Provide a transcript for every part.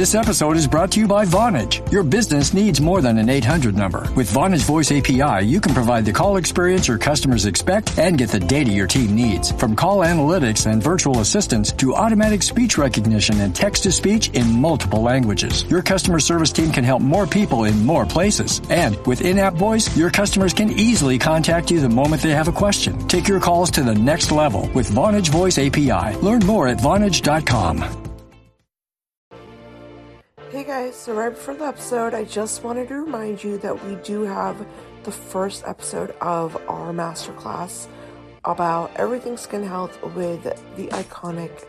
This episode is brought to you by Vonage. Your business needs more than an 800 number. With Vonage Voice API, you can provide the call experience your customers expect and get the data your team needs. From call analytics and virtual assistants to automatic speech recognition and text to speech in multiple languages. Your customer service team can help more people in more places. And with in-app voice, your customers can easily contact you the moment they have a question. Take your calls to the next level with Vonage Voice API. Learn more at Vonage.com. Guys, so right before the episode, I just wanted to remind you that we do have the first episode of our masterclass about everything skin health with the iconic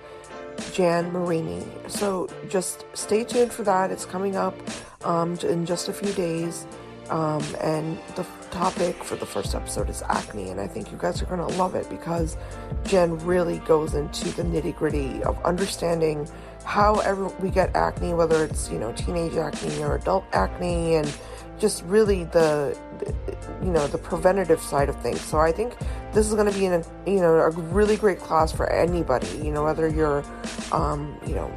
Jan Marini. So just stay tuned for that. It's coming up um, in just a few days. Um, and the topic for the first episode is acne, and I think you guys are going to love it because Jan really goes into the nitty gritty of understanding how ever we get acne, whether it's you know teenage acne or adult acne, and just really the, the you know the preventative side of things. So I think this is going to be an you know a really great class for anybody. You know whether you're um, you know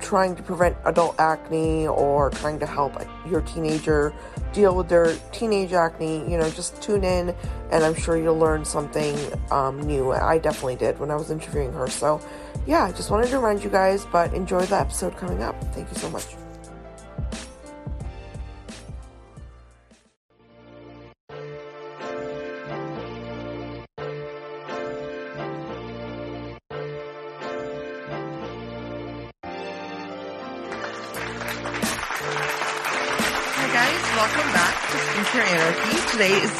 trying to prevent adult acne or trying to help your teenager deal with their teenage acne, you know, just tune in and I'm sure you'll learn something um, new. I definitely did when I was interviewing her. So, yeah, I just wanted to remind you guys, but enjoy the episode coming up. Thank you so much.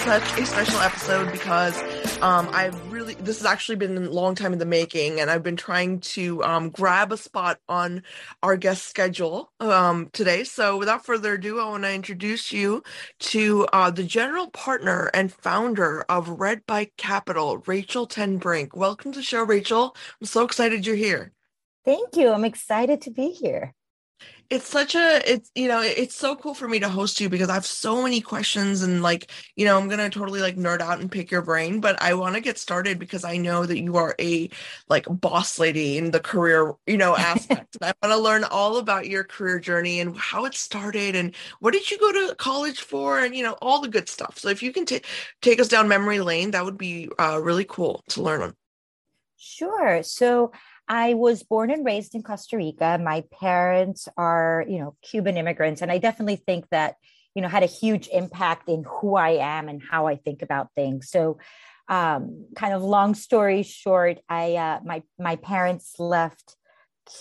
Such a special episode because um, I've really this has actually been a long time in the making, and I've been trying to um, grab a spot on our guest schedule um, today. So, without further ado, I want to introduce you to uh, the general partner and founder of Red Bike Capital, Rachel ten Brink. Welcome to the show, Rachel. I'm so excited you're here. Thank you. I'm excited to be here it's such a it's you know it's so cool for me to host you because i have so many questions and like you know i'm gonna totally like nerd out and pick your brain but i want to get started because i know that you are a like boss lady in the career you know aspect. I want to learn all about your career journey and how it started and what did you go to college for and you know all the good stuff. So if you can t- take us down memory lane that would be uh, really cool to learn on. Sure. So I was born and raised in Costa Rica. My parents are, you know, Cuban immigrants, and I definitely think that, you know, had a huge impact in who I am and how I think about things. So, um, kind of long story short, I uh, my my parents left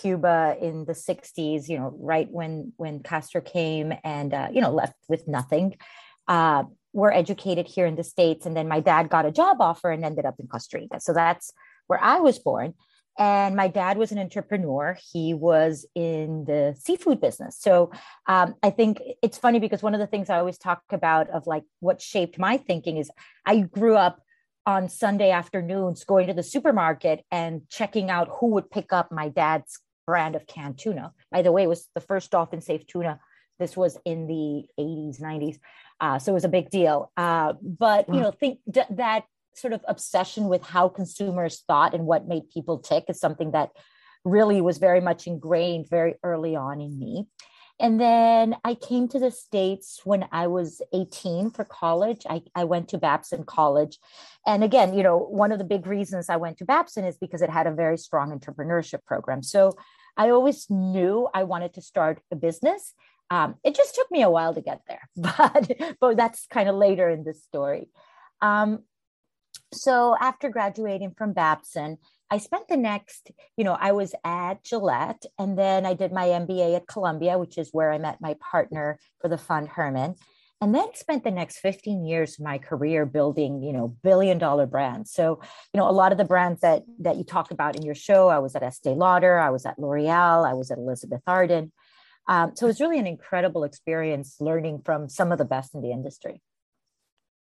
Cuba in the '60s. You know, right when when Castro came, and uh, you know, left with nothing. Uh, were educated here in the states, and then my dad got a job offer and ended up in Costa Rica. So that's where I was born and my dad was an entrepreneur. He was in the seafood business. So um, i think it's funny because one of the things i always talk about of like what shaped my thinking is i grew up on sunday afternoons going to the supermarket and checking out who would pick up my dad's brand of canned tuna. By the way it was the first dolphin safe tuna. This was in the 80s 90s uh, so it was a big deal. Uh, but you know think d- that sort of obsession with how consumers thought and what made people tick is something that really was very much ingrained very early on in me. And then I came to the States when I was 18 for college. I, I went to Babson College. And again, you know, one of the big reasons I went to Babson is because it had a very strong entrepreneurship program. So I always knew I wanted to start a business. Um, it just took me a while to get there, but, but that's kind of later in this story. Um, so after graduating from Babson, I spent the next, you know, I was at Gillette and then I did my MBA at Columbia, which is where I met my partner for the fund, Herman. And then spent the next 15 years of my career building, you know, billion dollar brands. So, you know, a lot of the brands that that you talk about in your show, I was at Estee Lauder, I was at L'Oreal, I was at Elizabeth Arden. Um, so it was really an incredible experience learning from some of the best in the industry.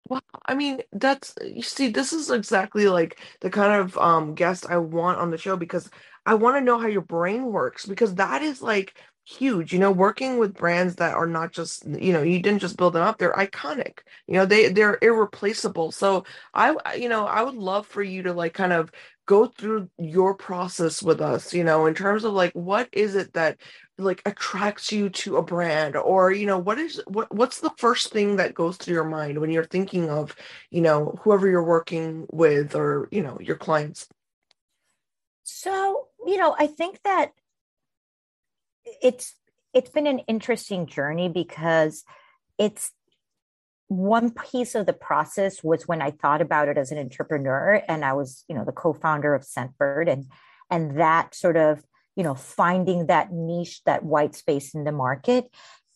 Well, I mean, that's you see, this is exactly like the kind of um guest I want on the show because I want to know how your brain works because that is like huge you know working with brands that are not just you know you didn't just build them up they're iconic you know they they're irreplaceable. So i you know i would love for you to like kind of go through your process with us you know in terms of like what is it that like attracts you to a brand? Or you know what is what what's the first thing that goes through your mind when you're thinking of you know whoever you're working with or you know your clients? So you know i think that it's it's been an interesting journey because it's one piece of the process was when I thought about it as an entrepreneur and I was, you know, the co-founder of Scentbird and and that sort of, you know, finding that niche, that white space in the market.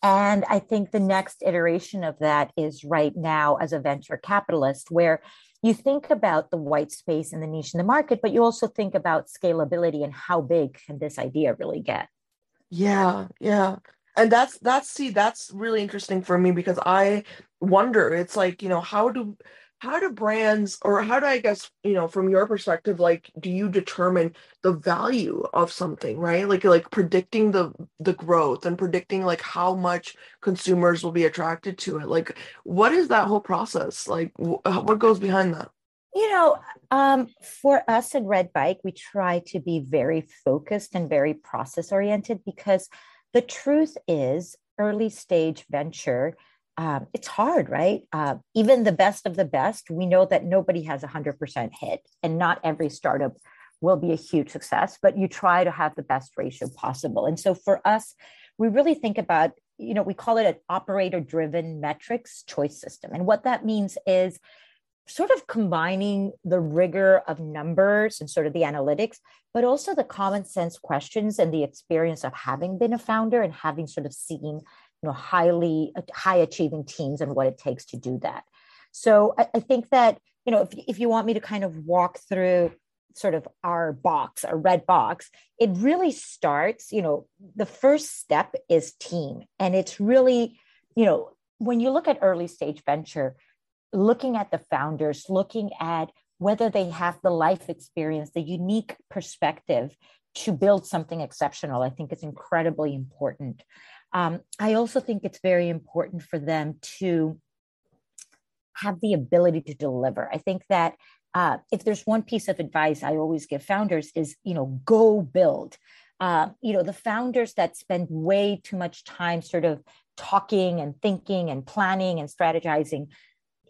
And I think the next iteration of that is right now as a venture capitalist, where you think about the white space and the niche in the market, but you also think about scalability and how big can this idea really get. Yeah, yeah. And that's that's see that's really interesting for me because I wonder it's like, you know, how do how do brands or how do I guess, you know, from your perspective like do you determine the value of something, right? Like like predicting the the growth and predicting like how much consumers will be attracted to it. Like what is that whole process? Like what goes behind that? You know, um, for us at Red Bike, we try to be very focused and very process oriented because the truth is, early stage venture, um, it's hard, right? Uh, even the best of the best, we know that nobody has a 100% hit, and not every startup will be a huge success, but you try to have the best ratio possible. And so for us, we really think about, you know, we call it an operator driven metrics choice system. And what that means is, sort of combining the rigor of numbers and sort of the analytics, but also the common sense questions and the experience of having been a founder and having sort of seen, you know, highly high achieving teams and what it takes to do that. So I, I think that, you know, if, if you want me to kind of walk through sort of our box, our red box, it really starts, you know, the first step is team. And it's really, you know, when you look at early stage venture, looking at the founders, looking at whether they have the life experience, the unique perspective to build something exceptional, I think is incredibly important. Um, I also think it's very important for them to have the ability to deliver. I think that uh, if there's one piece of advice I always give founders is, you know, go build. Uh, you know, the founders that spend way too much time sort of talking and thinking and planning and strategizing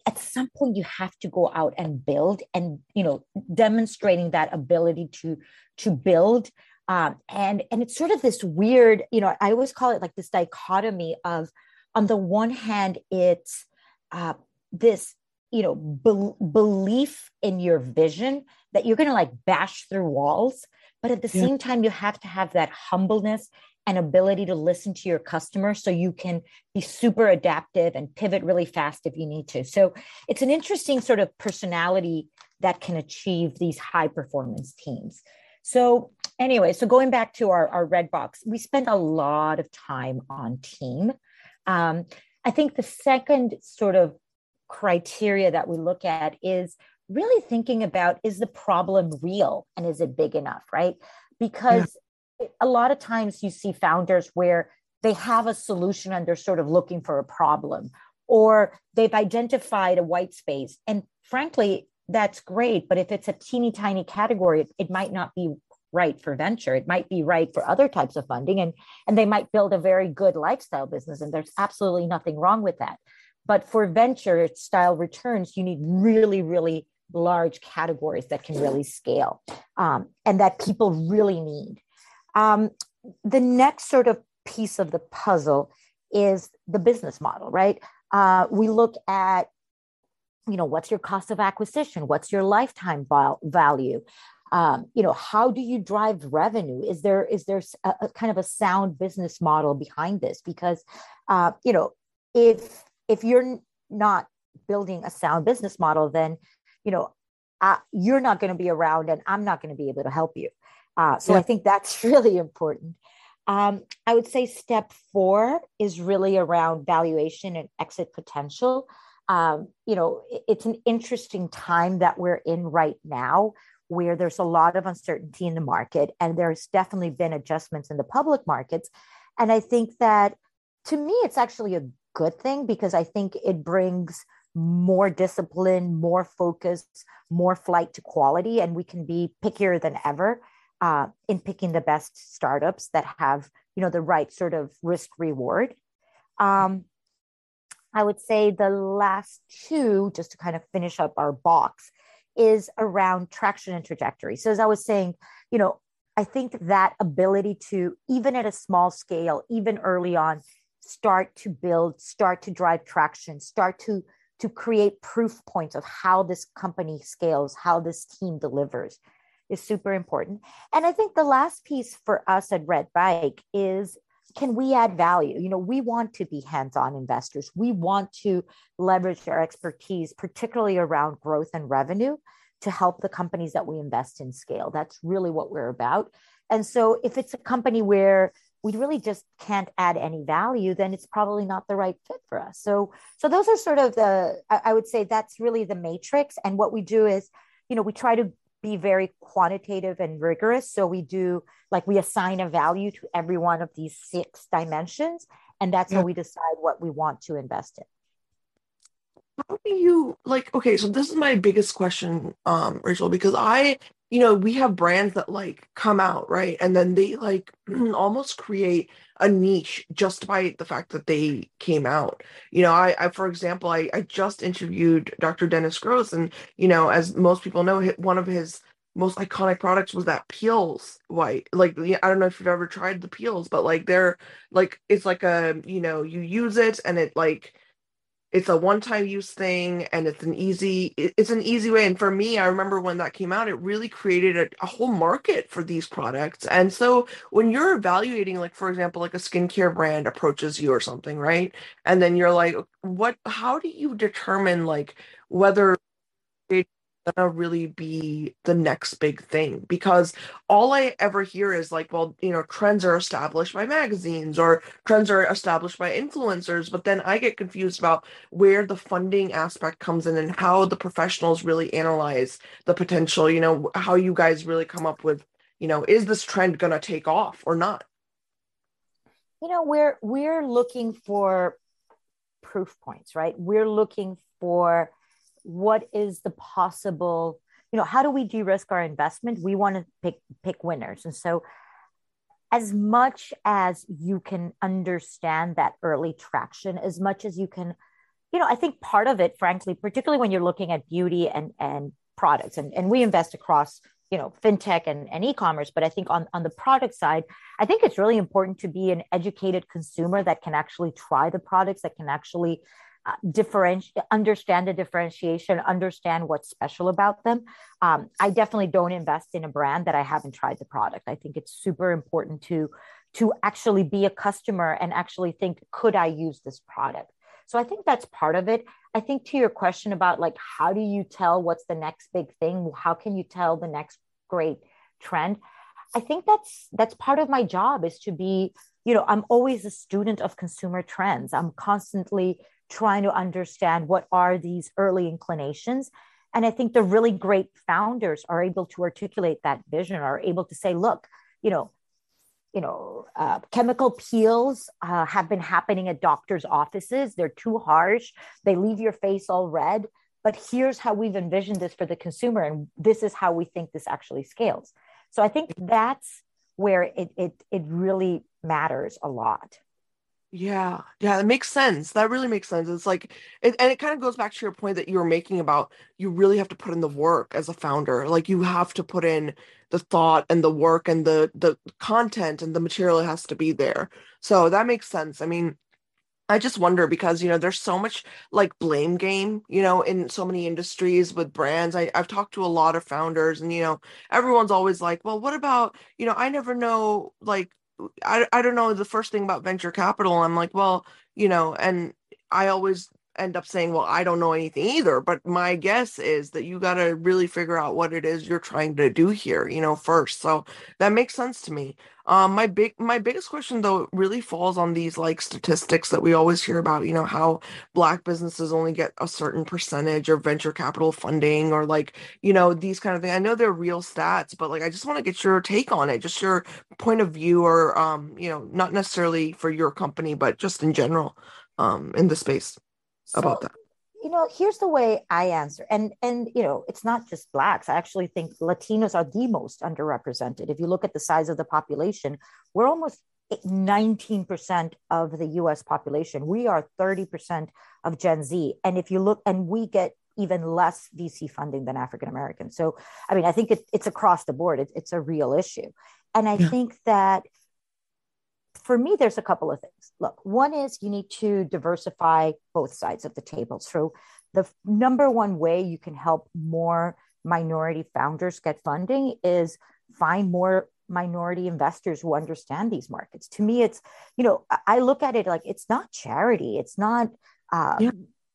at some point you have to go out and build and you know demonstrating that ability to to build um, and and it's sort of this weird you know i always call it like this dichotomy of on the one hand it's uh, this you know be- belief in your vision that you're going to like bash through walls but at the yeah. same time you have to have that humbleness and ability to listen to your customer so you can be super adaptive and pivot really fast if you need to. So it's an interesting sort of personality that can achieve these high performance teams. So anyway, so going back to our, our red box, we spend a lot of time on team. Um, I think the second sort of criteria that we look at is really thinking about is the problem real and is it big enough, right? Because a lot of times you see founders where they have a solution and they're sort of looking for a problem or they've identified a white space. And frankly that's great but if it's a teeny tiny category it, it, might not be right for venture. It might be right for other types of funding and and they might build a very good lifestyle business and there's absolutely nothing wrong with that. But for venture style returns you need really really large categories that can really scale um, and that people really need um, the next sort of piece of the puzzle is the business model, right? Uh, we look at, you know, what's your cost of acquisition? What's your lifetime value? Um, you know, how do you drive revenue? Is there is there a, a kind of a sound business model behind this? Because, uh, you know, if if you're not building a sound business model, then, you know, uh, you're not going to be around, and I'm not going to be able to help you. Uh, so yeah. I think that's really important. Um, I would say step four is really around valuation and exit potential. Um, you know, it's an interesting time that we're in right now where there's a lot of uncertainty in the market, and there's definitely been adjustments in the public markets. And I think that to me, it's actually a good thing because I think it brings more discipline, more focus, more flight to quality, and we can be pickier than ever uh, in picking the best startups that have you know the right sort of risk reward. Um, I would say the last two, just to kind of finish up our box, is around traction and trajectory. So as I was saying, you know, I think that ability to even at a small scale, even early on, start to build, start to drive traction, start to to create proof points of how this company scales, how this team delivers is super important. And I think the last piece for us at Red Bike is can we add value? You know, we want to be hands on investors. We want to leverage our expertise, particularly around growth and revenue, to help the companies that we invest in scale. That's really what we're about. And so if it's a company where we really just can't add any value then it's probably not the right fit for us so so those are sort of the i would say that's really the matrix and what we do is you know we try to be very quantitative and rigorous so we do like we assign a value to every one of these six dimensions and that's yeah. how we decide what we want to invest in how do you like okay so this is my biggest question um rachel because i you know, we have brands that like come out, right? And then they like almost create a niche just by the fact that they came out. You know, I, I for example, I, I just interviewed Dr. Dennis Gross, and you know, as most people know, one of his most iconic products was that Peels white. Like, I don't know if you've ever tried the Peels, but like they're like it's like a you know you use it and it like it's a one-time use thing and it's an easy it's an easy way and for me i remember when that came out it really created a, a, whole market for these products and so when you're evaluating like for example like a skincare brand approaches you or something right? And then you're like what how do you determine like whether gonna really be the next big thing because all I ever hear is like, well, you know, trends are established by magazines or trends are established by influencers, but then I get confused about where the funding aspect comes in and how the professionals really analyze the potential, you know, how you guys really come up with, you know, is this trend gonna take off or not? You know, we're we're looking for proof points, right? We're looking for what is the possible you know how do we de-risk our investment? We want to pick pick winners. And so as much as you can understand that early traction as much as you can you know i think part of it frankly particularly when you're looking at beauty and and products and, and we invest across you know fintech and, and e-commerce but i think on, on the product side i think it's really important to be an educated consumer that can actually try the products that can actually differentiate, understand the differentiation, understand what's special about them. Um, I definitely don't invest in a brand that I haven't tried the product. I think it's super important to to actually be a customer and actually think, could I use this product? So I think that's part of it. I think to your question about like how do you tell what's the next big thing? How can you tell the next great trend? I think that's that's part of my job is to be, you know, I'm always a student of consumer trends. I'm constantly trying to understand what are these early inclinations. And i think the really great founders are able to articulate that vision are able to say look you know you know uh, chemical peels uh, have been happening at doctors offices. They're too harsh. They leave your face all red. But here's how we've envisioned this for the consumer and this is how we think this actually scales. So i think that's where it it, it really matters a lot yeah, yeah, that makes sense. That really makes sense. It's like, it, and it kind of goes back to your point that you were making about you really have to put in the work as a founder. Like you have to put in the thought and the work and the the content and the material has to be there. So that makes sense. I mean, I just wonder because you know there's so much like blame game, you know, in so many industries with brands. I, I've talked to a lot of founders, and you know, everyone's always like, "Well, what about you know? I never know like I, I don't know the first thing about venture capital i'm like well you know and i always end up saying, well, I don't know anything either. But my guess is that you got to really figure out what it is you're trying to do here, you know, first. So that makes sense to me. Um, my big, my biggest question though really falls on these like statistics that we always hear about, you know, how black businesses only get a certain percentage of venture capital funding or like, you know, these kind of things. I know they're real stats, but like, I just want to get your take on it, just your point of view or, um, you know, not necessarily for your company, but just in general, um, in the space so, about that. you know here's the way i answer and and you know it's not just blacks. I actually think latinos are the most underrepresented. If you look at the size of the population we're almost 19% of the us population. We are 30% of gen z. And if you look and we get even less vc funding than african americans. So i mean i think it, it's across the board. It, it's a real issue. And i yeah. think that for me, there's a couple of things. Look, one is you need to diversify both sides of the table. So, the number one way you can help more minority founders get funding is find more minority investors who understand these markets. To me, it's, you know, I look at it like it's not charity, it's not uh, yeah.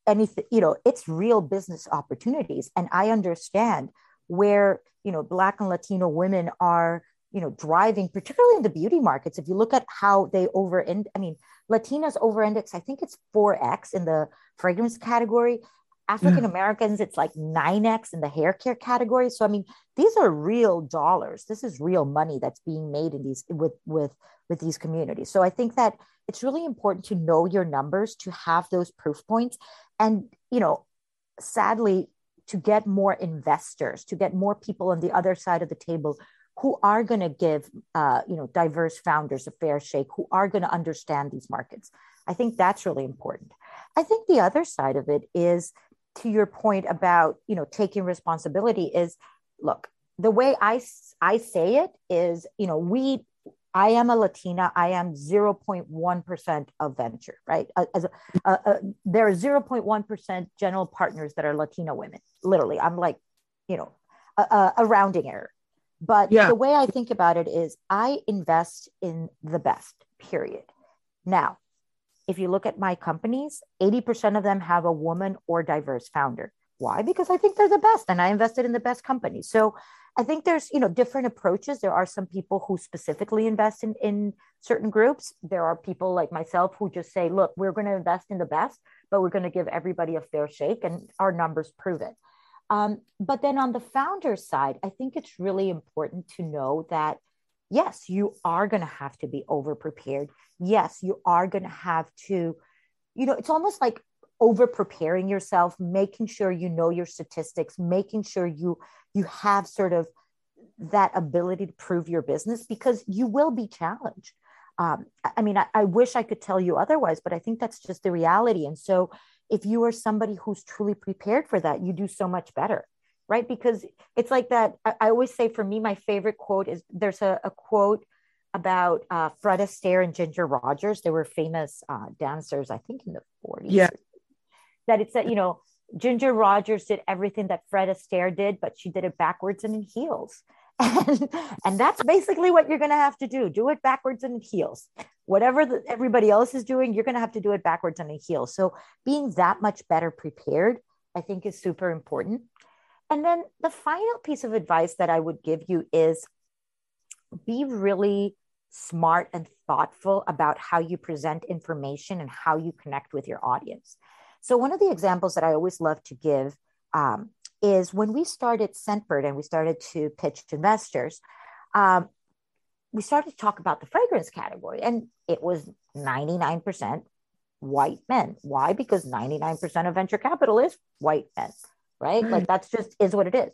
anything, you know, it's real business opportunities. And I understand where, you know, Black and Latino women are you know driving particularly in the beauty markets if you look at how they over in i mean latinas over index i think it's 4x in the fragrance category. African mm. americans it's like 9x in the hair care category. So i mean these are real dollars. This is real money that's being made in these with with with these communities. So i think that it's really important to know your numbers to have those proof points and you know sadly to get more investors to get more people on the other side of the table who are going to give uh, you know diverse founders a fair shake who are going to understand these markets i think that's really important i think the other side of it is to your point about you know taking responsibility is look the way i i say it is you know we I am a Latina. I am 0.1% of venture, right? As a, a, a, there are 0.1% general partners that are Latina women. Literally, I'm like, you know, a, rounding error. But yeah. the way I think about it is I invest in the best, period. Now, if you look at my companies, 80% of them have a woman or diverse founder. Why? Because I think they're the best and I invested in the best companies. So I think there's, you know, different approaches. There are some people who specifically invest in, in certain groups. There are people like myself who just say, look, we're going to invest in the best, but we're going to give everybody a fair shake and our numbers prove it. Um, but then on the founder side, I think it's really important to know that yes, you are going to have to be over prepared. Yes, you are going to have to, you know, it's almost like over preparing yourself, making sure you know your statistics, making sure you you have sort of that ability to prove your business because you will be challenged. Um, I mean, I, I wish I could tell you otherwise, but I think that's just the reality. And so if you are somebody who's truly prepared for that, you do so much better, right? Because it's like that. I, I always say for me, my favorite quote is there's a, a quote about uh, Fred Astaire and Ginger Rogers. They were famous uh, dancers, I think in the 40s. Yeah. That it's that, you know, Ginger Rogers did everything that Fred Astaire did, but she did it backwards and in heels. And, and that's basically what you're going to have to do do it backwards and in heels whatever the, everybody else is doing you're going to have to do it backwards on a heel. so being that much better prepared i think is super important and then the final piece of advice that i would give you is be really smart and thoughtful about how you present information and how you connect with your audience so one of the examples that i always love to give um, is when we started Scentbird and we started to pitch to investors, um, we started to talk about the fragrance category, and it was 99% white men. Why? Because 99% of venture capital is white men, right? right? Like that's just is what it is.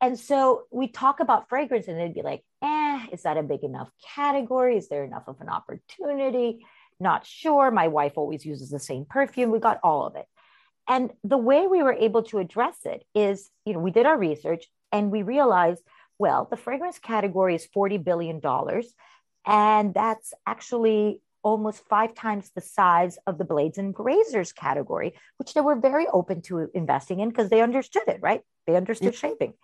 And so we talk about fragrance, and they'd be like, eh, is that a big enough category? Is there enough of an opportunity? Not sure. My wife always uses the same perfume. We got all of it. And the way we were able to address it is, you know, we did our research and we realized, well, the fragrance category is $40 billion. And that's actually almost five times the size of the blades and razors category, which they were very open to investing in because they understood it, right? They understood yeah. shaping.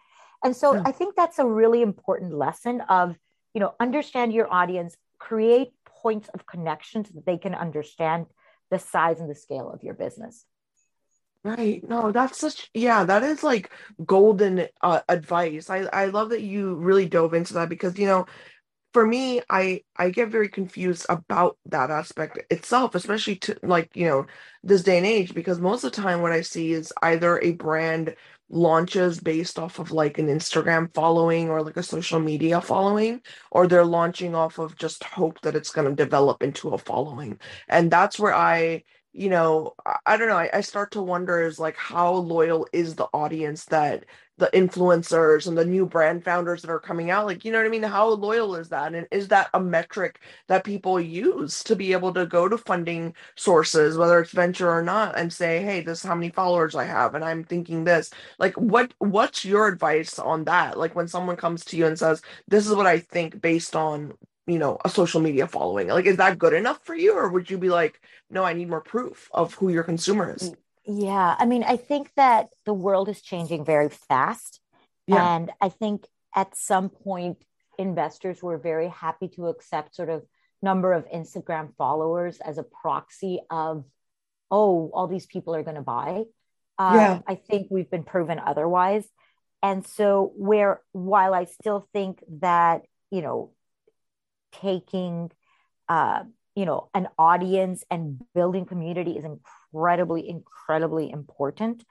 And so yeah. I think that's a really important lesson of, you know, understand your audience, create points of connection so that they can understand the size and the scale of your business. Right. No, that's such, yeah, that is like golden uh, advice. I I love that you really dove into that because, you know, for me, I I get very confused about that aspect itself, especially to like, you know, this day and age, because most of the time what I see is either a brand launches based off of like an Instagram following or like a social media following, or they're launching off of just hope that it's going to develop into a following. And that's where I you know, I, don't know. I, I start to wonder is like how loyal is the audience that the influencers and the new brand founders that are coming out like you know what i mean? How loyal is that? And is that a metric that people use to be able to go to funding sources whether it's venture or not and say hey this is how many followers i have and i'm thinking this. Like what what's your advice on that? Like when someone comes to you and says this is what i think based on you know a social media following like is that good enough for you or would you be like no i need more proof of who your consumer is yeah, I mean, I think that the world is changing very fast. Yeah. And I think at some point, investors were very happy to accept sort of number of Instagram followers as a proxy of, oh, all these people are going to buy. Um, yeah. I think we've been proven otherwise. And so, where while I still think that, you know, taking, uh, you know, an audience and building community is incredibly, incredibly important.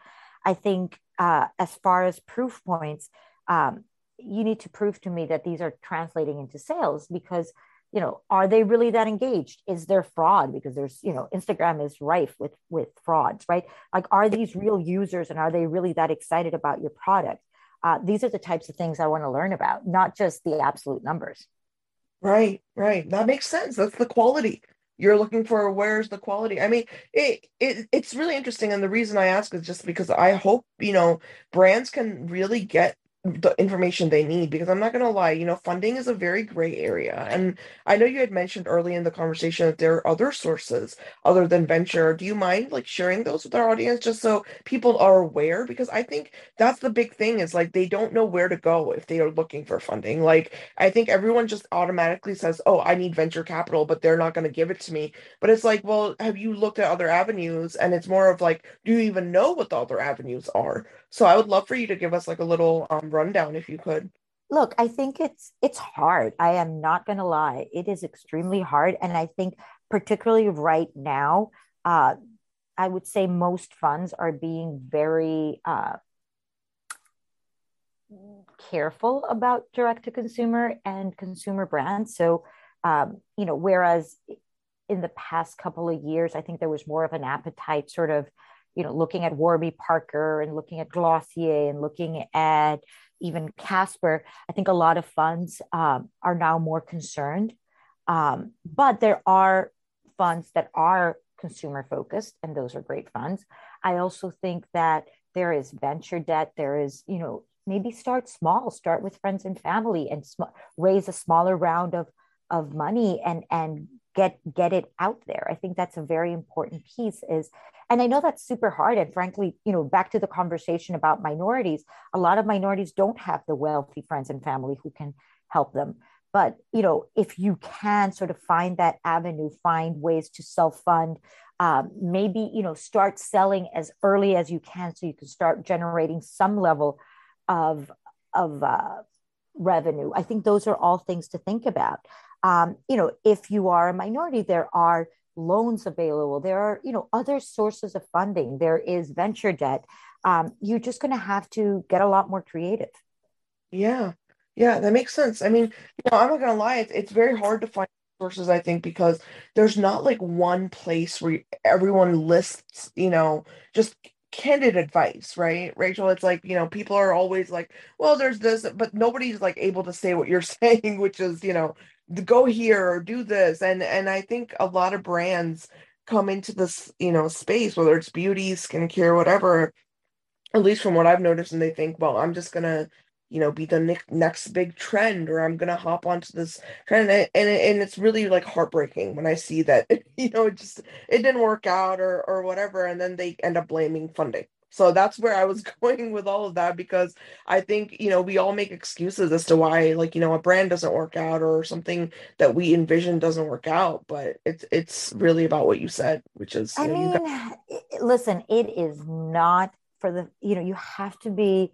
I think uh, as far as proof points, um, you need to prove to me that these are translating into sales because you know are they really that engaged? Is there fraud? Because there's you know instagram is rife with with frauds right? Like are these real users and are they really that excited about your product? Uh, these are the types of things i want to learn about not just the absolute numbers right right. That makes sense. That's the quality. You're looking for where's the quality? I mean it, it it's really interesting and the reason i ask is just because i hope you know brands can really get the information they need because I'm not going to lie, you know, funding is a very gray area. And I know you had mentioned early in the conversation that there are other sources other than venture. Do you mind like sharing those with our audience just so people are aware? Because I think that's the big thing is like they don't know where to go if they are looking for funding. Like I think everyone just automatically says, oh, I need venture capital, but they're not going to give it to me. But it's like, well, have you looked at other avenues? And it's more of like, do you even know what the other avenues are? So I would love for you to give us like a little um, rundown if you could. Look, I think it's it's hard. I am not going to lie; it is extremely hard, and I think particularly right now, uh, I would say most funds are being very uh, careful about direct to consumer and consumer brands. So, um, you know, whereas in the past couple of years, I think there was more of an appetite, sort of you know, looking at Warby Parker and looking at Glossier and looking at even Casper, I think a lot of funds um, are now more concerned. Um, but there are funds that are consumer focused, and those are great funds. I also think that there is venture debt. There is, you know, maybe start small, start with friends and family, and sm- raise a smaller round of of money and and get get it out there. I think that's a very important piece. Is and i know that's super hard and frankly you know back to the conversation about minorities a lot of minorities don't have the wealthy friends and family who can help them but you know if you can sort of find that avenue find ways to self-fund um, maybe you know start selling as early as you can so you can start generating some level of of uh, revenue i think those are all things to think about um, you know if you are a minority there are loans available. There are you know other sources of funding. There is venture debt. Um, you're just going to have to get a lot more creative. Yeah. Yeah that makes sense. I mean you know i'm not going to lie it's, it's very hard to find sources i think because there's not like one place where everyone lists you know just candid advice right? Rachel it's like you know people are always like well there's this but nobody's like able to say what you're saying which is you know go here or do this. And and i think a lot of brands come into this you know space whether it's beauty skincare whatever at least from what i've noticed and they think well i'm just gonna you know be the ne- next big trend or i'm gonna hop onto this trend. And, and and it's really like heartbreaking when i see that you know it just it didn't work out or or whatever and then they end up blaming funding so that's where I was going with all of that because I think, you know, we all make excuses as to why like, you know, a brand doesn't work out or something that we envision doesn't work out, but it's it's really about what you said, which is I you mean, got- listen, it is not for the, you know, you have to be,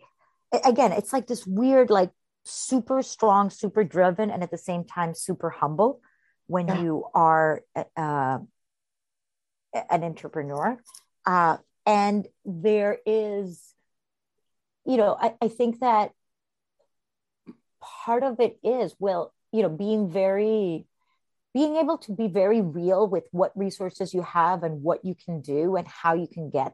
again, it's like this weird, like super strong, super driven, and at the same time, super humble when yeah. you are uh, an entrepreneur. Uh, and there is, you know, I, I think that part of it is, well, you know, being very being able to be very real with what resources you have and what you can do and how you can get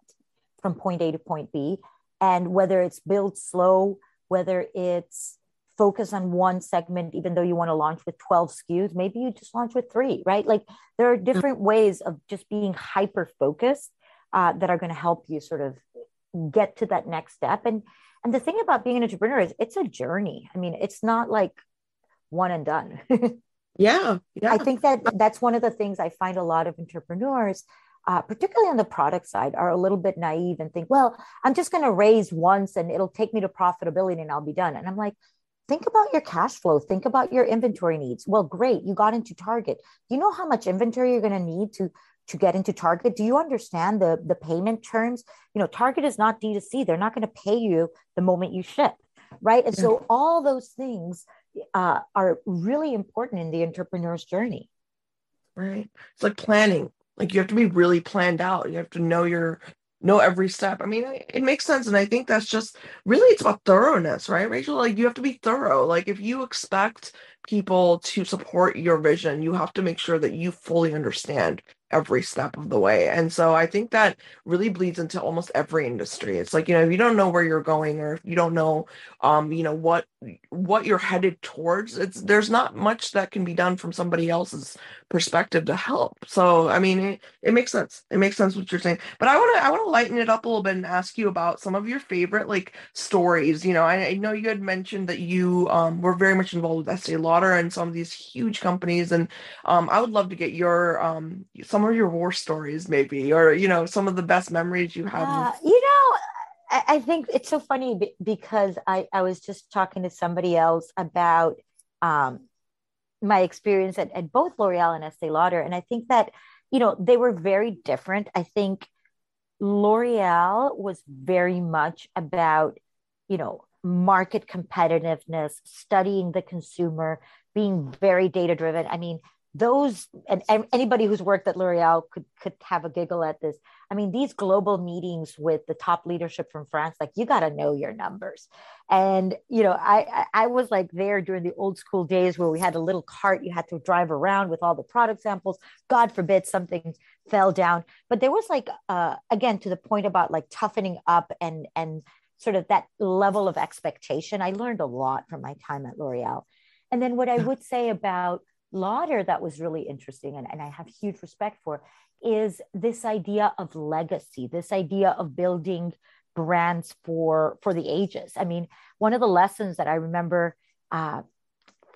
from point A to point B. And whether it's build slow, whether it's focus on one segment, even though you want to launch with 12 SKUs, maybe you just launch with three, right? Like there are different ways of just being hyper focused uh, that are going to help you sort of get to that next step. And and the thing about being an entrepreneur is it's a journey. I mean, it's not like one and done. Yeah, yeah. I think that that's one of the things I find a lot of entrepreneurs, uh, particularly on the product side, are a little bit naive and think, well, I'm just going to raise once and it'll take me to profitability and I'll be done. And I'm like, think about your cash flow, think about your inventory needs. Well, great, you got into Target. You know how much inventory you're going to need to to get into Target? Do you understand the the payment terms? You know, Target is not D2C. They're not going to pay you the moment you ship, right? And so all those things uh, are really important in the entrepreneur's journey. Right. It's like planning. Like you have to be really planned out. You have to know your know every step. I mean, it makes sense, and I think that's just really it's about thoroughness, right, Rachel? Like you have to be thorough. Like if you expect people to support your vision, you have to make sure that you fully understand every step of the way. And so I think that really bleeds into almost every industry. It's like, you know, if you don't know where you're going or if you don't know um, you know, what what you're headed towards, it's there's not much that can be done from somebody else's perspective to help. So I mean it, it makes sense. It makes sense what you're saying. But I wanna I wanna lighten it up a little bit and ask you about some of your favorite like stories. You know, I, I know you had mentioned that you um were very much involved with Estee Lauder and some of these huge companies. And um I would love to get your um some some of your war stories, maybe, or you know, some of the best memories you have. Uh, you know, I, I, think it's so funny because I I was just talking to somebody else about um, my experience at, at both L'Oreal and Estee Lauder, and I think that you know they were very different. I think L'Oreal was very much about you know market competitiveness, studying the consumer, being very data driven. I mean, those and, and, anybody who's worked at L'Oreal could could have a giggle at this. I mean, these global meetings with the top leadership from France, like you got to know your numbers. And you know, I I was like there during the old school days where we had a little cart you had to drive around with all the product samples. God forbid something fell down, but there was like uh, again to the point about like toughening up and and sort of that level of expectation. I learned a lot from my time at L'Oreal. And then what I would say about Lauder that was really interesting and, and I have huge respect for is this idea of legacy, this idea of building brands for for the ages. I mean, one of the lessons that I remember uh,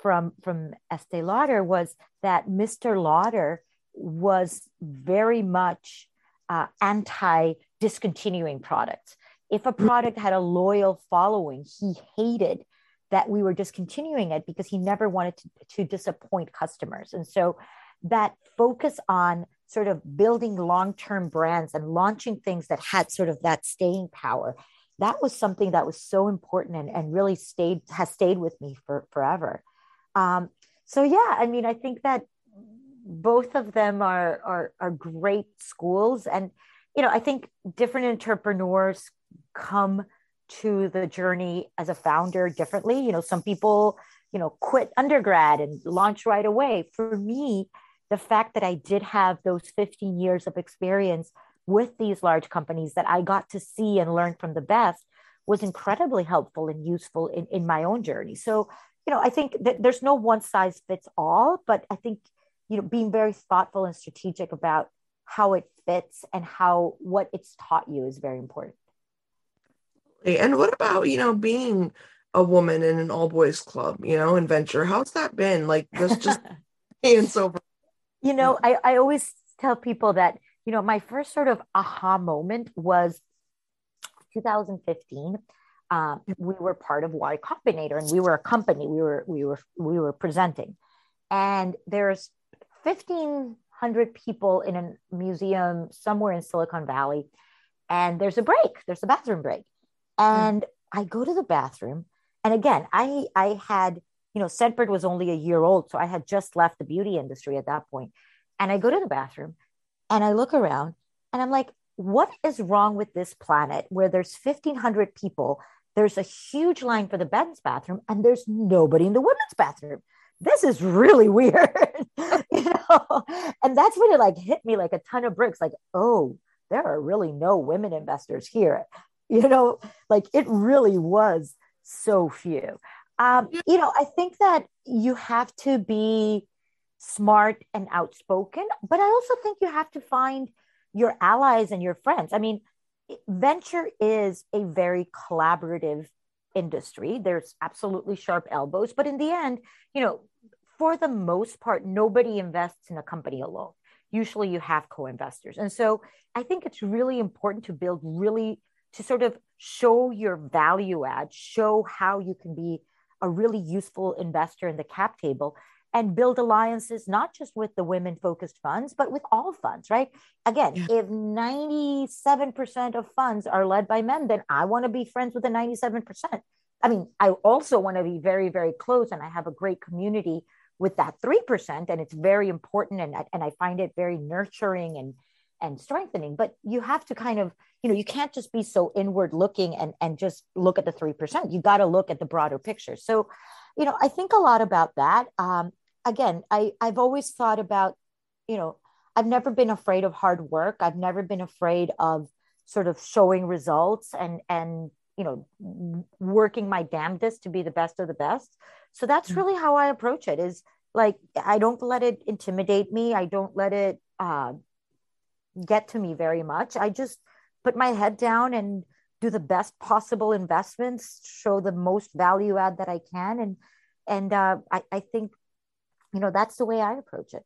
from from Estee Lauder was that Mr. Lauder was very much uh, anti discontinuing products. If a product had a loyal following, he hated that we were discontinuing it because he never wanted to, to disappoint customers. And so that focus on sort of building long-term brands and launching things that had sort of that staying power that was something that was so important and, and really stayed has stayed with me for forever um, so yeah i mean i think that both of them are, are are great schools and you know i think different entrepreneurs come to the journey as a founder differently. You know, some people, you know, quit undergrad and launch right away. For me, the fact that I did have those 15 years of experience with these large companies that I got to see and learn from the best was incredibly helpful and useful in, in my own journey. So, you know, I think that there's no one size fits all, but I think, you know, being very thoughtful and strategic about how it fits and how what it's taught you is very important. And what about, you know, being a woman in an all boys club, you know, in venture? How's that been? Like just just being sober. You know, I, I always tell people that, you know, my first sort of aha moment was 2015. Um, we were part of Y Combinator and we were a company. We were we were we were presenting. And there's 1,500 people in a museum somewhere in Silicon Valley. And there's a break, there's a bathroom break. And mm. I go to the bathroom. And again, I, I had, you know, Scentbird was only a year old. So I had just left the beauty industry at that point. And I go to the bathroom and I look around and I'm like, what is wrong with this planet where there's 1,500 people? There's a huge line for the men's bathroom and there's nobody in the women's bathroom this is really weird you know and that's when it like hit me like a ton of bricks like oh there are really no women investors here you know like it really was so few um you know i think that you have to be smart and outspoken but i also think you have to find your allies and your friends i mean venture is a very collaborative industry. There's absolutely sharp elbows, but in the end, you know, for the most part, nobody invests in a company alone. Usually you have co investors. And so I think it's really important to build really, to sort of show your value add, show how you can be a really useful investor in the cap table and build alliances not just with the women focused funds but with all funds right? Again yeah. if 97% of funds are led by men then i want to be friends with the 97% i mean i also want to be very very close and i have a great community with that 3% and it's very important and, and i find it very nurturing and and strengthening. But you have to kind of you know you can't just be so inward looking and and just look at the 3% you got to look at the broader picture so you know i think a lot about that um, again, I, I've always thought about, you know, I've never been afraid of hard work. I've never been afraid of sort of showing results and, and, you know, working my damnedest to be the best of the best. So that's mm-hmm. really how I approach it is like, I don't let it intimidate me. I don't let it uh, get to me very much. I just put my head down and do the best possible investments, show the most value add that I can. And, and uh, I, I think you know that's the way i approach it.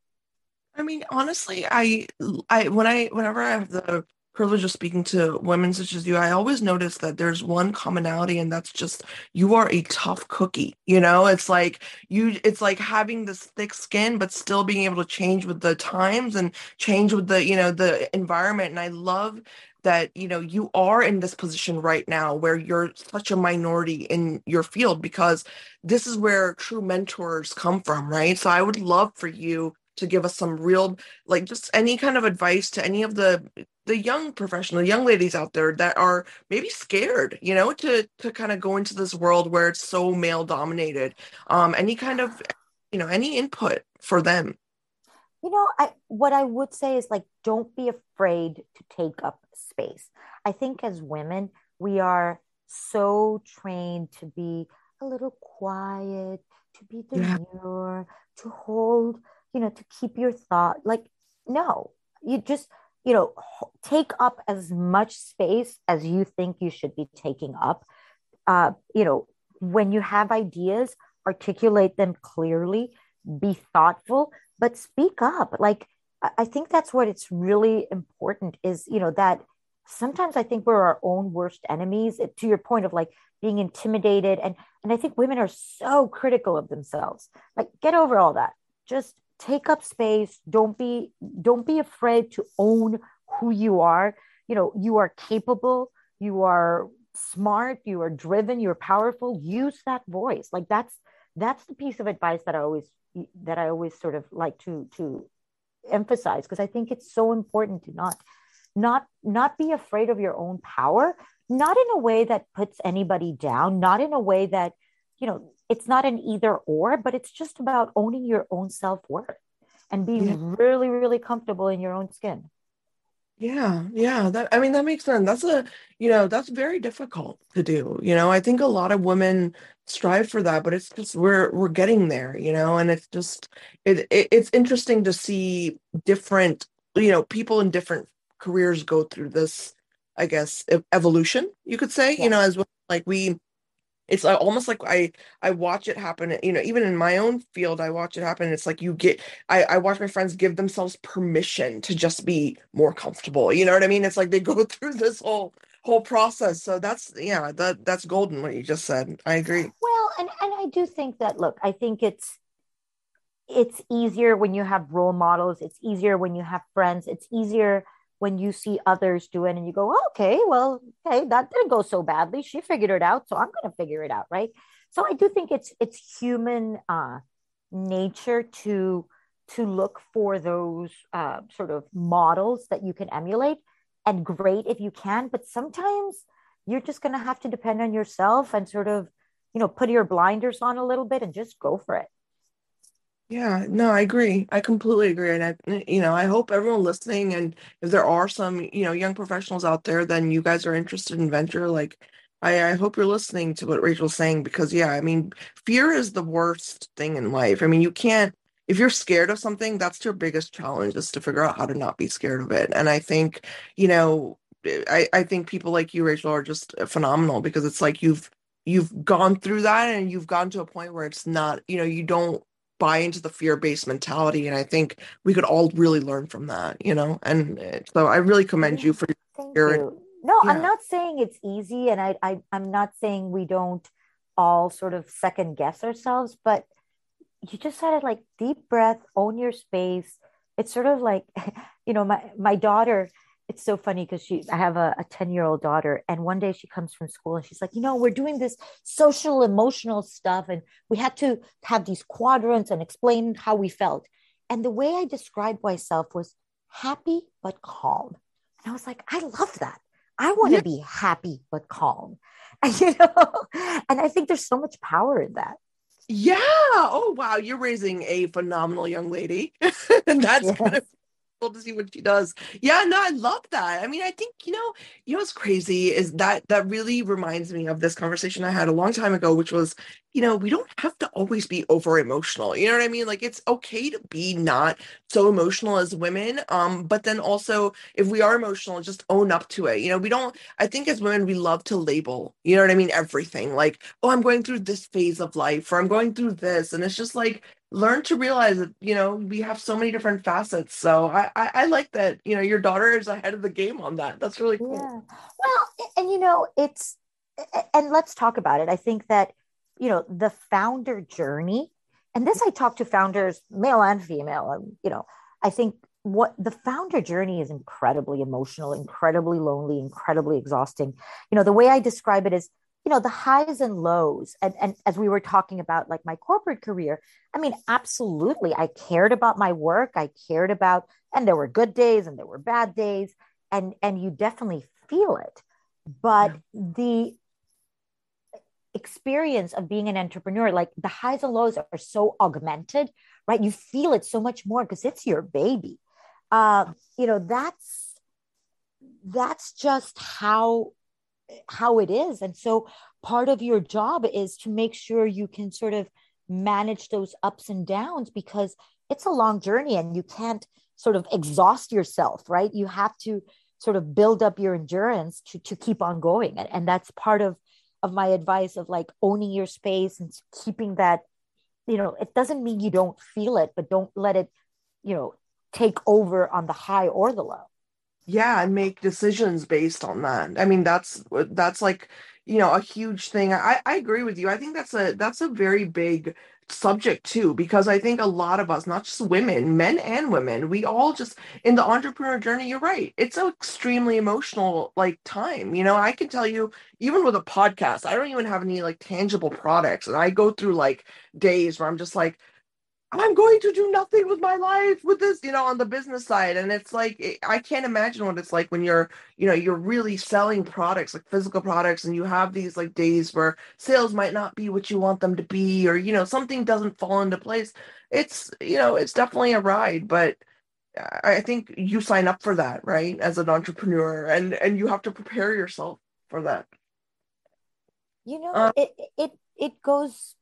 I mean honestly i i when i whenever i have the privilege of speaking to women such as you i always notice that there's one commonality and that's just you are a tough cookie you know? It's like you it's like having this thick skin but still being able to change with the times and change with the you know the environment. And i love that you know you are in this position right now where you're such a minority in your field because this is where true mentors come from right? So i would love for you to give us some real like just any kind of advice to any of the the young professional young ladies out there that are maybe scared you know to to kind of go into this world where it's so male dominated. Um any kind of you know any input for them you know i what i would say is like don't be afraid to take up space. I think as women we are so trained to be a little quiet to be demure yeah. to hold you know to keep your thought like no. You just you know take up as much space as you think you should be taking up. Uh you know when you have ideas articulate them clearly be thoughtful but speak up. Like i think that's what it's really important is you know that sometimes i think we're our own worst enemies to your point of like being intimidated and and i think women are so critical of themselves. Like get over all that. Just take up space. Don't be don't be afraid to own who you are. You know you are capable. You are smart. You are driven. You're powerful. Use that voice. Like that's that's the piece of advice that i always that I always sort of like to to emphasize because I think it's so important to not not not be afraid of your own power, not in a way that puts anybody down, not in a way that you know it's not an either or, but it's just about owning your own self worth and being yeah. really really comfortable in your own skin. Yeah, yeah. That I mean that makes sense. That's a you know, that's very difficult to do. You know, I think a lot of women strive for that, but it's just we're we're getting there, you know, and it's just it, it it's interesting to see different, you know, people in different careers go through this, I guess, evolution, you could say, yeah. you know, as well like we it's uh, almost like I I watch it happen. You know, even in my own field, I watch it happen. It's like you get I I watch my friends give themselves permission to just be more comfortable. You know what I mean? It's like they go through this whole whole process. So that's yeah, that that's golden what you just said. I agree. Well, and and I do think that look, I think it's it's easier when you have role models it's easier when you have friends it's easier when you see others do it and you go okay well hey that didn't go so badly. She figured it out so i'm going to figure it out right? So i do think it's it's human uh, nature to to look for those uh, sort of models that you can emulate and great if you can but sometimes you're just going to have to depend on yourself and sort of you know put your blinders on a little bit and just go for it yeah, no, I agree. I completely agree. And I, you know, I hope everyone listening and if there are some, you know, young professionals out there, then you guys are interested in venture. Like, I, I hope you're listening to what Rachel's saying because, yeah, I mean, fear is the worst thing in life. I mean, you can't, if you're scared of something, that's your biggest challenge is to figure out how to not be scared of it. And I think, you know, eh, I, I think people like you, Rachel, are just eh, phenomenal because it's like you've, you've gone through that and you've gotten to a point where it's not, you know, you don't buy into the fear-based mentality and i think we could all really learn from that you know and uh, so i really commend you for your you. no yeah. i'm not saying it's easy and I, I i'm not saying we don't all sort of second guess ourselves but you just said it like deep breath own your space it's sort of like you know my my daughter it's so funny because she i have a 10 year old daughter and one day she comes from school and she's like you know we're doing this social emotional stuff and we had to have these quadrants and explain how we felt. And the way i described myself was happy but calm. And i was like i love that. I want to yeah. be happy but calm. And, you know and i think there's so much power in that. Yeah. Oh wow. You're raising a phenomenal young lady. And that's yes. kind of to see what she does. Yeah, no, I love that. I mean, I think you know, you know what's crazy is that that really reminds me of this conversation I had a long time ago, which was, you know, we don't have to always be over emotional. You know what I mean? Like it's okay to be not so emotional as women. Um, but then also if we are emotional, just own up to it. You know, we don't. I think as women, we love to label. You know what I mean? Everything like, oh, I'm going through this phase of life, or I'm going through this, and it's just like learn to realize that you know we have so many different facets. So I, I, I like that you know your daughter is ahead of the game on that. That's really cool. Yeah. well and you know it's and let's talk about it. I think that you know the founder journey and this i talk to founders male and female um, you know i think what the founder journey is incredibly emotional incredibly lonely incredibly exhausting. You know the way i describe it is you know the highs and lows and, and as we were talking about like my corporate career i mean absolutely i cared about my work i cared about and there were good days and there were bad days and and you definitely feel it. But yeah. the experience of being an entrepreneur like the highs and lows are so augmented right? You feel it so much more because it's your baby. Uh, you know that's that's just how how it is. And so part of your job is to make sure you can sort of manage those ups and downs because it's a long journey and you can't sort of exhaust yourself right? You have to sort of build up your endurance to to keep on going. And, and that's part of of my advice of like owning your space and keeping that you know it doesn't mean you don't feel it but don't let it you know take over on the high or the low yeah and make decisions based on that. I mean that's that's like you know a huge thing. I i agree with you. I think that's a that's a very big subject too because i think a lot of us not just women men and women we all just in the entrepreneur journey you're right it's an extremely emotional like time you know? I can tell you even with a podcast i don't even have any like tangible products and i go through like days where i'm just like I'm going to do nothing with my life with this, you know, on the business side. And it's like, I can't imagine what it's like when you're, you know, you're really selling products, like physical products, and you have these like days where sales might not be what you want them to be, or, you know, something doesn't fall into place. It's, you know, it's definitely a ride, but I think you sign up for that, right? As an entrepreneur and, and you have to prepare yourself for that. You know, uh, it, it, it goes,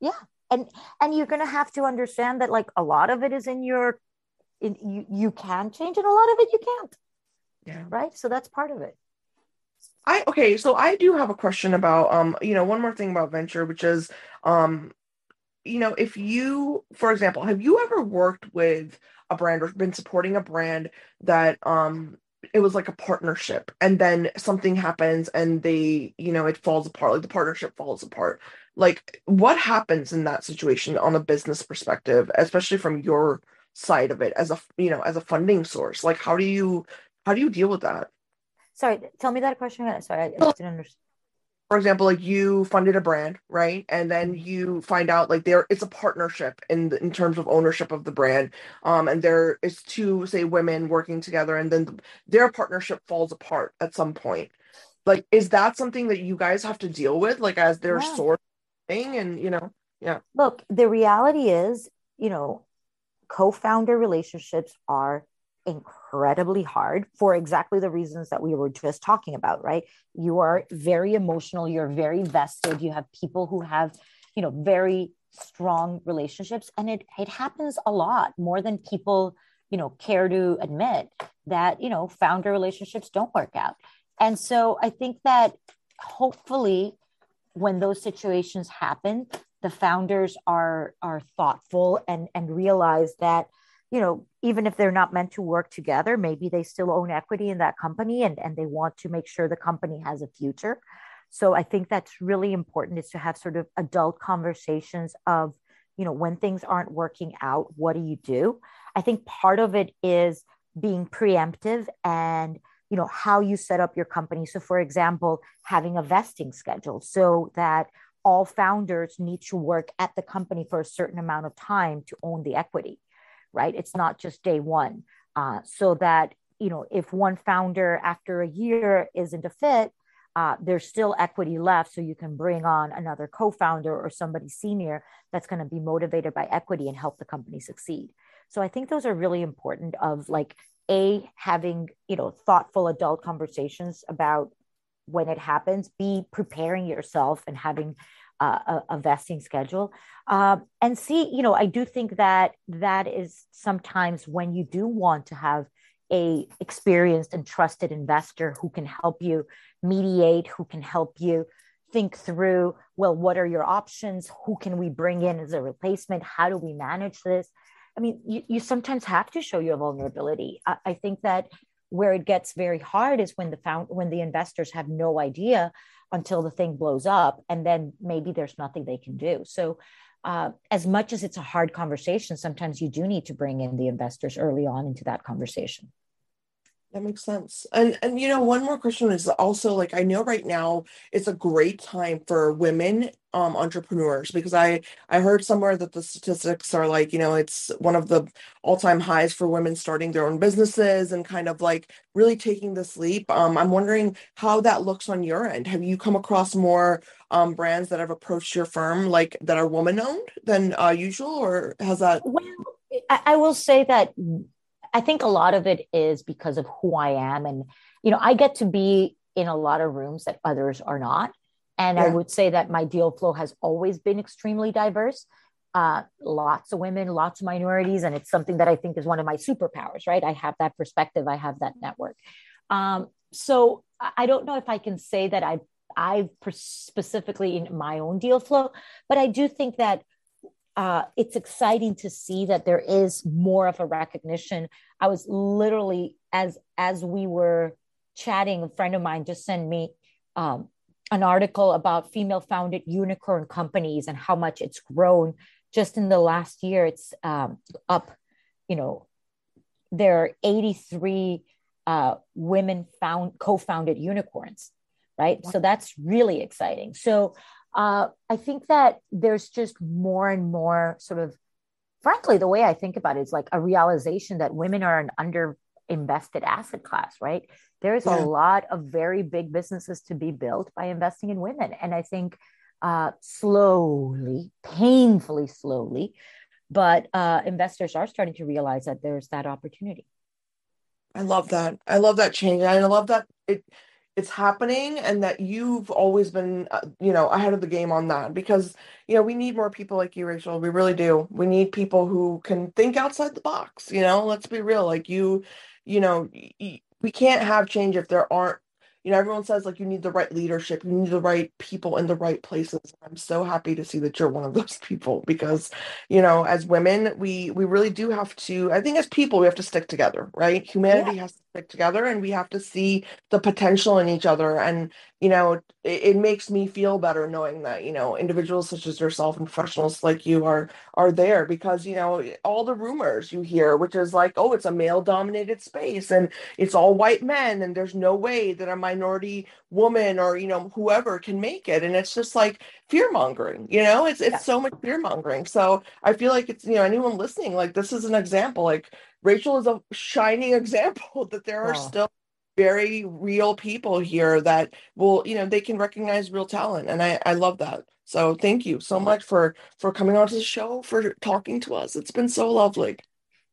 yeah, and and you're going to have to understand that like a lot of it is in your in, you you can change and a lot of it you can't. Yeah. Right? So that's part of it. I okay so i do have a question about um you know one more thing about venture which is um you know if you for example have you ever worked with a brand or been supporting a brand that um it was like a partnership and then something happens and they you know it falls apart like the partnership falls apart like what happens in that situation on a business perspective especially from your side of it as a you know as a funding source? Like how do you how do you deal with that? Sorry tell me that question again. Sorry i, I didn't understand for example like you funded a brand right? And then you find out like there it's a partnership in in terms of ownership of the brand. Um and there is two say women working together and then their partnership falls apart at some point. Like is that something that you guys have to deal with like as their yeah. source thing and you know yeah. Look the reality is you know co-founder relationships are incredibly hard for exactly the reasons that we were just talking about right? You are very emotional you're very vested you have people who have you know very strong relationships and it it happens a lot more than people you know care to admit that you know founder relationships don't work out. And so i think that hopefully when those situations happen the founders are are thoughtful and and realize that you know even if they're not meant to work together maybe they still own equity in that company and and they want to make sure the company has a future. So i think that's really important is to have sort of adult conversations of you know when things aren't working out what do you do? I think part of it is being preemptive and you know how you set up your company. So for example having a vesting schedule so that all founders need to work at the company for a certain amount of time to own the equity right? It's not just day one. Uh, so that you know if one founder after a year isn't a fit uh, there's still equity left. So you can bring on another co-founder or somebody senior that's going to be motivated by equity and help the company succeed. So i think those are really important of like a having you know thoughtful adult conversations about when it happens be preparing yourself and having uh, a, a, vesting schedule uh, and see you know i do think that that is sometimes when you do want to have a experienced and trusted investor who can help you mediate who can help you think through well what are your options? Who can we bring in as a replacement? How do we manage this I mean, you, you sometimes have to show your vulnerability. I, I think that where it gets very hard is when the found when the investors have no idea until the thing blows up, and then maybe there's nothing they can do. So, uh, as much as it's a hard conversation, sometimes you do need to bring in the investors early on into that conversation. That makes sense. And and you know, one more question is also like I know right now it's a great time for women um entrepreneurs because I I heard somewhere that the statistics are like, you know, it's one of the all-time highs for women starting their own businesses and kind of like really taking this leap. Um I'm wondering how that looks on your end. Have you come across more um brands that have approached your firm like that are woman owned than uh, usual or has that Well, I, I will say that I think a lot of it is because of who I am. And, you know, I get to be in a lot of rooms that others are not. And yeah. I would say that my deal flow has always been extremely diverse. Uh, lots of women, lots of minorities. And it's something that I think is one of my superpowers, right? I have that perspective, I have that network. Um, so I don't know if I can say that I I've specifically in my own deal flow, but I do think that uh, it's exciting to see that there is more of a recognition. I was literally as as we were chatting, a friend of mine just sent me um, an article about female founded unicorn companies and how much it's grown just in the last year. It's um, up, you know, there are 83 uh, women found co-founded unicorns, right? Wow. So that's really exciting. So uh, I think that there's just more and more sort of, frankly, the way I think about it is like a realization that women are an under invested asset class, right? There's yeah. a lot of very big businesses to be built by investing in women. And I think uh, slowly, painfully slowly, but uh, investors are starting to realize that there's that opportunity. I love that. I love that change. And I love that it it's happening and that you've always been uh, you know ahead of the game on that because you know we need more people like you rachel. We really do. We need people who can think outside the box you know? Let's be real like you you know we can't have change if there aren't you know everyone says like you need the right leadership you need the right people in the right places. I'm so happy to see that you're one of those people because you know as women we we really do have to i think as people we have to stick together right? Humanity yeah. has to stick together and we have to see the potential in each other. And you know it, it, makes me feel better knowing that you know individuals such as yourself and professionals like you are are there because you know all the rumors you hear which is like oh it's a male dominated space and it's all white men and there's no way that a minority woman or you know whoever can make it and it's just like fear mongering you know it's it's yeah. so much fear mongering so i feel like it's you know anyone listening like this is an example like Rachel is a shining example that there are still very real people here that will, you know, they can recognize real talent. And I, I love that. So thank you so much for for coming on to the show, for talking to us. It's been so lovely.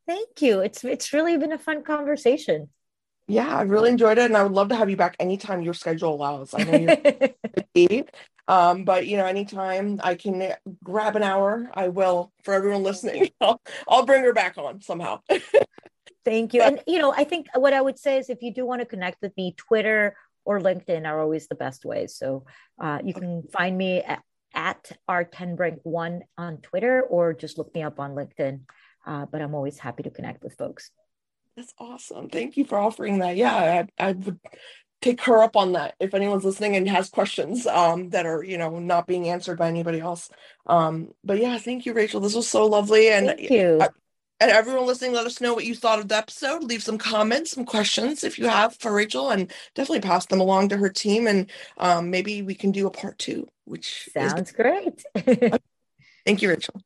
Thank you. It's it's really been a fun conversation. Yeah, I really enjoyed it, and I would love to have you back anytime your schedule allows. I know you're Um, but you know, anytime I can grab an hour, I will. For everyone listening, I'll, I'll bring her back on somehow. Thank you. And you know, I think what I would say is, if you do want to connect with me, Twitter or LinkedIn are always the best ways. So uh, you can find me at, at r10brink1 on Twitter or just look me up on LinkedIn. Uh, but I'm always happy to connect with folks. That's awesome. Thank you for offering that. Yeah, I, I would take her up on that if anyone's listening and has questions um, that are you know not being answered by anybody else. Um, but yeah thank you rachel. This was so lovely. And thank you. I, and everyone listening let us know what you thought of the episode. Leave some comments some questions if you have for rachel and definitely pass them along to her team. And um, maybe we can do a part two which sounds is- great. Thank you rachel